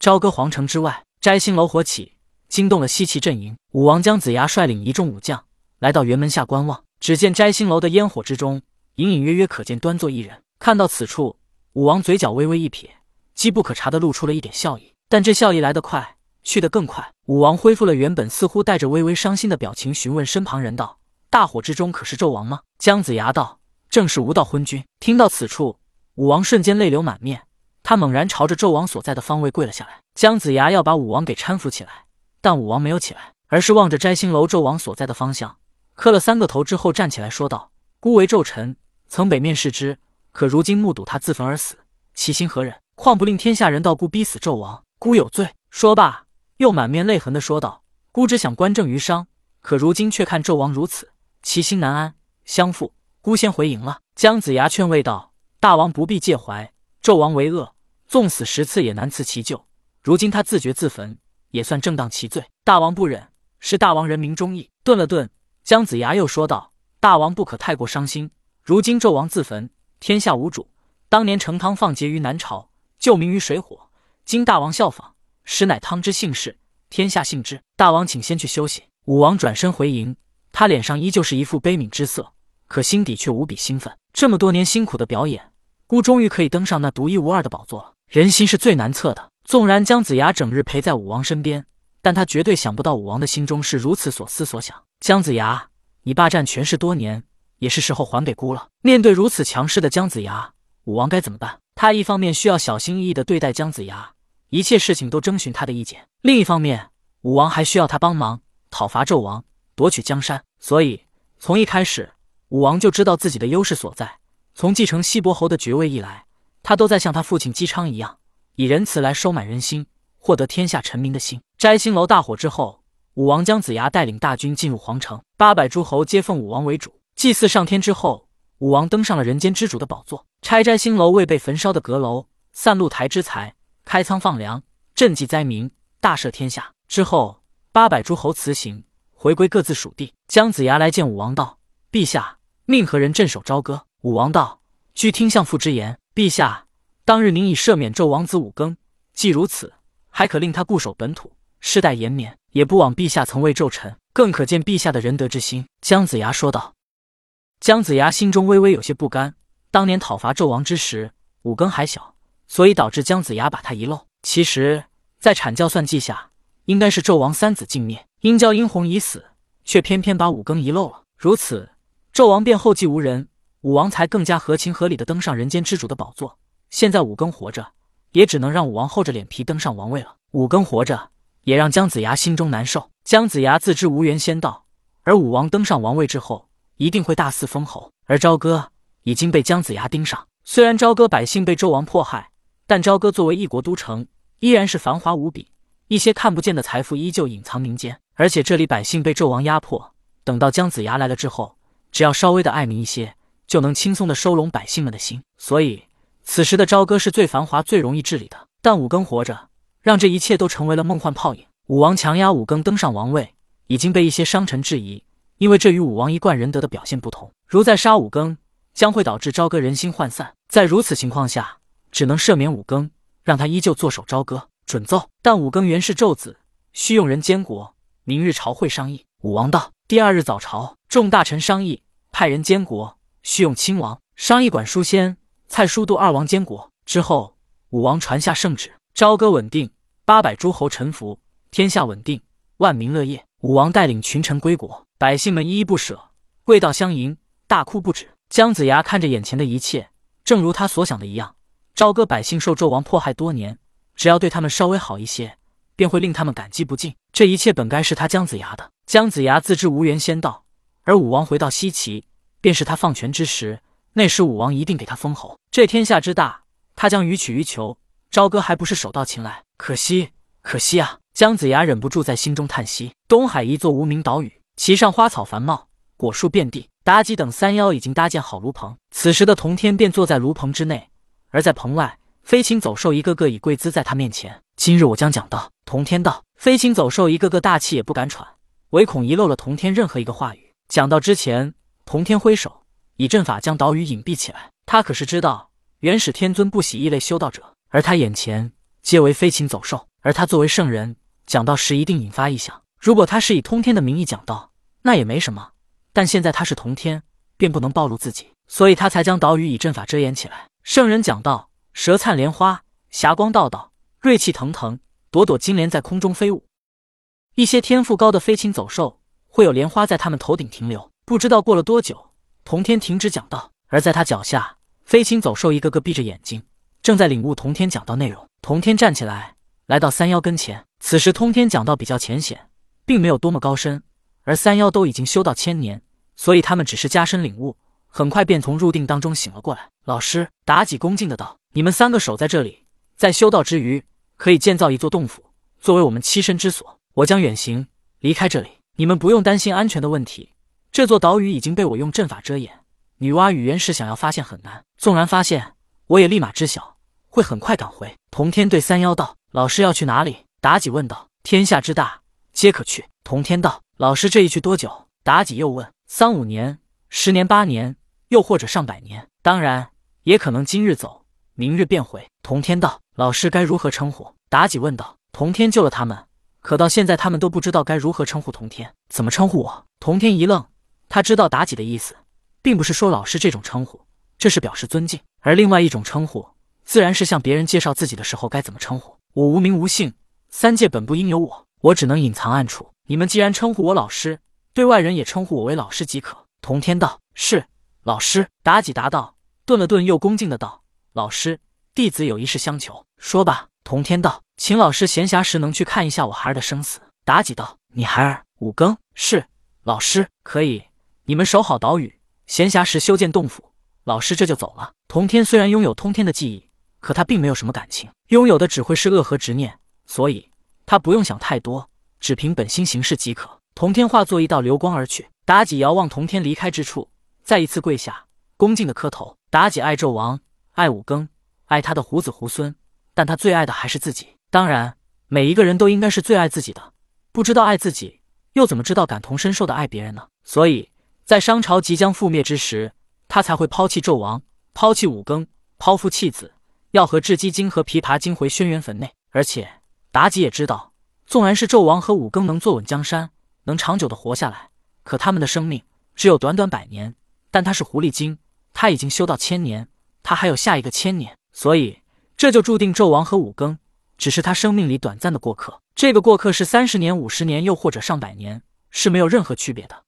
朝歌皇城之外，摘星楼火起，惊动了西岐阵营。武王姜子牙率领一众武将来到辕门下观望，只见摘星楼的烟火之中，隐隐约约可见端坐一人。看到此处，武王嘴角微微一撇，机不可察的露出了一点笑意。但这笑意来得快，去得更快。武王恢复了原本似乎带着微微伤心的表情，询问身旁人道：“大火之中可是纣王吗？”姜子牙道：“正是无道昏君。”听到此处，武王瞬间泪流满面，他猛然朝着纣王所在的方位跪了下来。姜子牙要把武王给搀扶起来，但武王没有起来，而是望着摘星楼纣王所在的方向，磕了三个头之后站起来说道：“孤为纣臣，曾北面视之，可如今目睹他自焚而死，其心何忍？况不令天下人道孤逼死纣王，孤有罪。”说罢，又满面泪痕的说道：“孤只想官正于商，可如今却看纣王如此，其心难安。相父，孤先回营了。”姜子牙劝慰道：“大王不必介怀，纣王为恶，纵死十次也难辞其咎。如今他自掘自焚，也算正当其罪。大王不忍，是大王人民忠义。”顿了顿，姜子牙又说道：“大王不可太过伤心。如今纣王自焚，天下无主。当年成汤放劫于南朝，救民于水火，今大王效仿。”实乃汤之幸事，天下幸之。大王，请先去休息。武王转身回营，他脸上依旧是一副悲悯之色，可心底却无比兴奋。这么多年辛苦的表演，孤终于可以登上那独一无二的宝座了。人心是最难测的，纵然姜子牙整日陪在武王身边，但他绝对想不到武王的心中是如此所思所想。姜子牙，你霸占权势多年，也是时候还给孤了。面对如此强势的姜子牙，武王该怎么办？他一方面需要小心翼翼地对待姜子牙。一切事情都征询他的意见。另一方面，武王还需要他帮忙讨伐纣王，夺取江山。所以，从一开始，武王就知道自己的优势所在。从继承西伯侯的爵位以来，他都在像他父亲姬昌一样，以仁慈来收买人心，获得天下臣民的心。摘星楼大火之后，武王姜子牙带领大军进入皇城，八百诸侯皆奉武王为主，祭祀上天之后，武王登上了人间之主的宝座，拆摘星楼未被焚烧的阁楼，散露台之财。开仓放粮，赈济灾民，大赦天下。之后，八百诸侯辞行，回归各自属地。姜子牙来见武王道：“陛下，命何人镇守朝歌？”武王道：“据听相父之言，陛下当日您已赦免纣王子武庚，既如此，还可令他固守本土，世代延绵，也不枉陛下曾为纣臣，更可见陛下的仁德之心。”姜子牙说道。姜子牙心中微微有些不甘，当年讨伐纣王之时，武庚还小。所以导致姜子牙把他遗漏。其实，在阐教算计下，应该是纣王三子尽灭，殷郊、殷洪已死，却偏偏把武庚遗漏了。如此，纣王便后继无人，武王才更加合情合理的登上人间之主的宝座。现在武庚活着，也只能让武王厚着脸皮登上王位了。武庚活着，也让姜子牙心中难受。姜子牙自知无缘仙道，而武王登上王位之后，一定会大肆封侯。而朝歌已经被姜子牙盯上，虽然朝歌百姓被纣王迫害。但朝歌作为一国都城，依然是繁华无比，一些看不见的财富依旧隐藏民间。而且这里百姓被纣王压迫，等到姜子牙来了之后，只要稍微的爱民一些，就能轻松的收拢百姓们的心。所以，此时的朝歌是最繁华、最容易治理的。但武庚活着，让这一切都成为了梦幻泡影。武王强压武庚登上王位，已经被一些商臣质疑，因为这与武王一贯仁德的表现不同。如再杀武庚，将会导致朝歌人心涣散。在如此情况下，只能赦免武庚，让他依旧坐守朝歌。准奏。但武庚原是纣子，需用人监国。明日朝会商议。武王道。第二日早朝，众大臣商议，派人监国，需用亲王。商议管书仙、蔡叔度二王监国。之后，武王传下圣旨：朝歌稳定，八百诸侯臣服，天下稳定，万民乐业。武王带领群臣归国，百姓们依依不舍，跪道相迎，大哭不止。姜子牙看着眼前的一切，正如他所想的一样。朝歌百姓受纣王迫害多年，只要对他们稍微好一些，便会令他们感激不尽。这一切本该是他姜子牙的。姜子牙自知无缘仙道，而武王回到西岐，便是他放权之时。那时武王一定给他封侯。这天下之大，他将予取予求。朝歌还不是手到擒来？可惜，可惜啊！姜子牙忍不住在心中叹息。东海一座无名岛屿，其上花草繁茂，果树遍地。妲己等三妖已经搭建好炉棚，此时的童天便坐在炉棚之内。而在棚外，飞禽走兽一个个已跪姿在他面前。今日我将讲到同天道，飞禽走兽一个个大气也不敢喘，唯恐遗漏了同天任何一个话语。讲到之前，同天挥手以阵法将岛屿隐蔽起来。他可是知道元始天尊不喜异类修道者，而他眼前皆为飞禽走兽。而他作为圣人，讲道时一定引发异象。如果他是以通天的名义讲道，那也没什么。但现在他是同天，便不能暴露自己，所以他才将岛屿以阵法遮掩起来。圣人讲道，舌灿莲花，霞光道道，锐气腾腾，朵朵金莲在空中飞舞。一些天赋高的飞禽走兽，会有莲花在他们头顶停留。不知道过了多久，童天停止讲道，而在他脚下，飞禽走兽一个个闭着眼睛，正在领悟同天讲道内容。童天站起来，来到三妖跟前。此时通天讲道比较浅显，并没有多么高深。而三妖都已经修道千年，所以他们只是加深领悟，很快便从入定当中醒了过来。老师，妲己恭敬的道：“你们三个守在这里，在修道之余，可以建造一座洞府，作为我们栖身之所。我将远行离开这里，你们不用担心安全的问题。这座岛屿已经被我用阵法遮掩，女娲与元始想要发现很难。纵然发现，我也立马知晓，会很快赶回。”同天对三妖道：“老师要去哪里？”妲己问道：“天下之大，皆可去。”同天道。老师这一去多久？妲己又问。三五年、十年、八年，又或者上百年。当然，也可能今日走，明日便回。童天道：“老师该如何称呼？”妲己问道。童天救了他们，可到现在他们都不知道该如何称呼童天。怎么称呼我？童天一愣，他知道妲己的意思，并不是说老师这种称呼，这是表示尊敬。而另外一种称呼，自然是向别人介绍自己的时候该怎么称呼。我无名无姓，三界本不应有我，我只能隐藏暗处。你们既然称呼我老师，对外人也称呼我为老师即可。童天道：“是老师。”妲己答道，顿了顿，又恭敬的道：“老师，弟子有一事相求。”说吧。童天道：“请老师闲暇时能去看一下我孩儿的生死。”妲己道：“你孩儿五更？是老师，可以。你们守好岛屿，闲暇时修建洞府。老师这就走了。”童天虽然拥有通天的记忆，可他并没有什么感情，拥有的只会是恶和执念，所以他不用想太多。只凭本心行事即可。童天化作一道流光而去。妲己遥望童天离开之处，再一次跪下，恭敬的磕头。妲己爱纣王，爱五更，爱他的胡子胡孙，但他最爱的还是自己。当然，每一个人都应该是最爱自己的。不知道爱自己，又怎么知道感同身受的爱别人呢？所以在商朝即将覆灭之时，他才会抛弃纣王，抛弃五更，抛夫弃子，要和雉鸡精和琵琶精回轩辕坟内。而且妲己也知道。纵然是纣王和五更能坐稳江山，能长久的活下来，可他们的生命只有短短百年。但他是狐狸精，他已经修到千年，他还有下一个千年，所以这就注定纣王和五更只是他生命里短暂的过客。这个过客是三十年、五十年，又或者上百年，是没有任何区别的。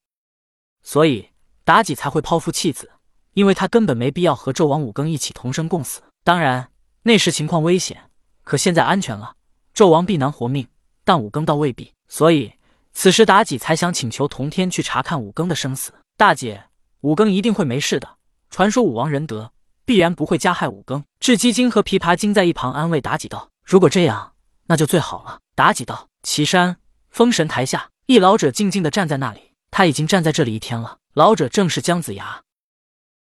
所以妲己才会抛夫弃子，因为她根本没必要和纣王、五更一起同生共死。当然那时情况危险，可现在安全了，纣王必难活命。但五更倒未必，所以此时妲己才想请求童天去查看五更的生死。大姐，五更一定会没事的。传说武王仁德，必然不会加害五更。雉鸡精和琵琶精在一旁安慰妲己道：“如果这样，那就最好了。”妲己道：“岐山封神台下，一老者静静地站在那里。他已经站在这里一天了。老者正是姜子牙。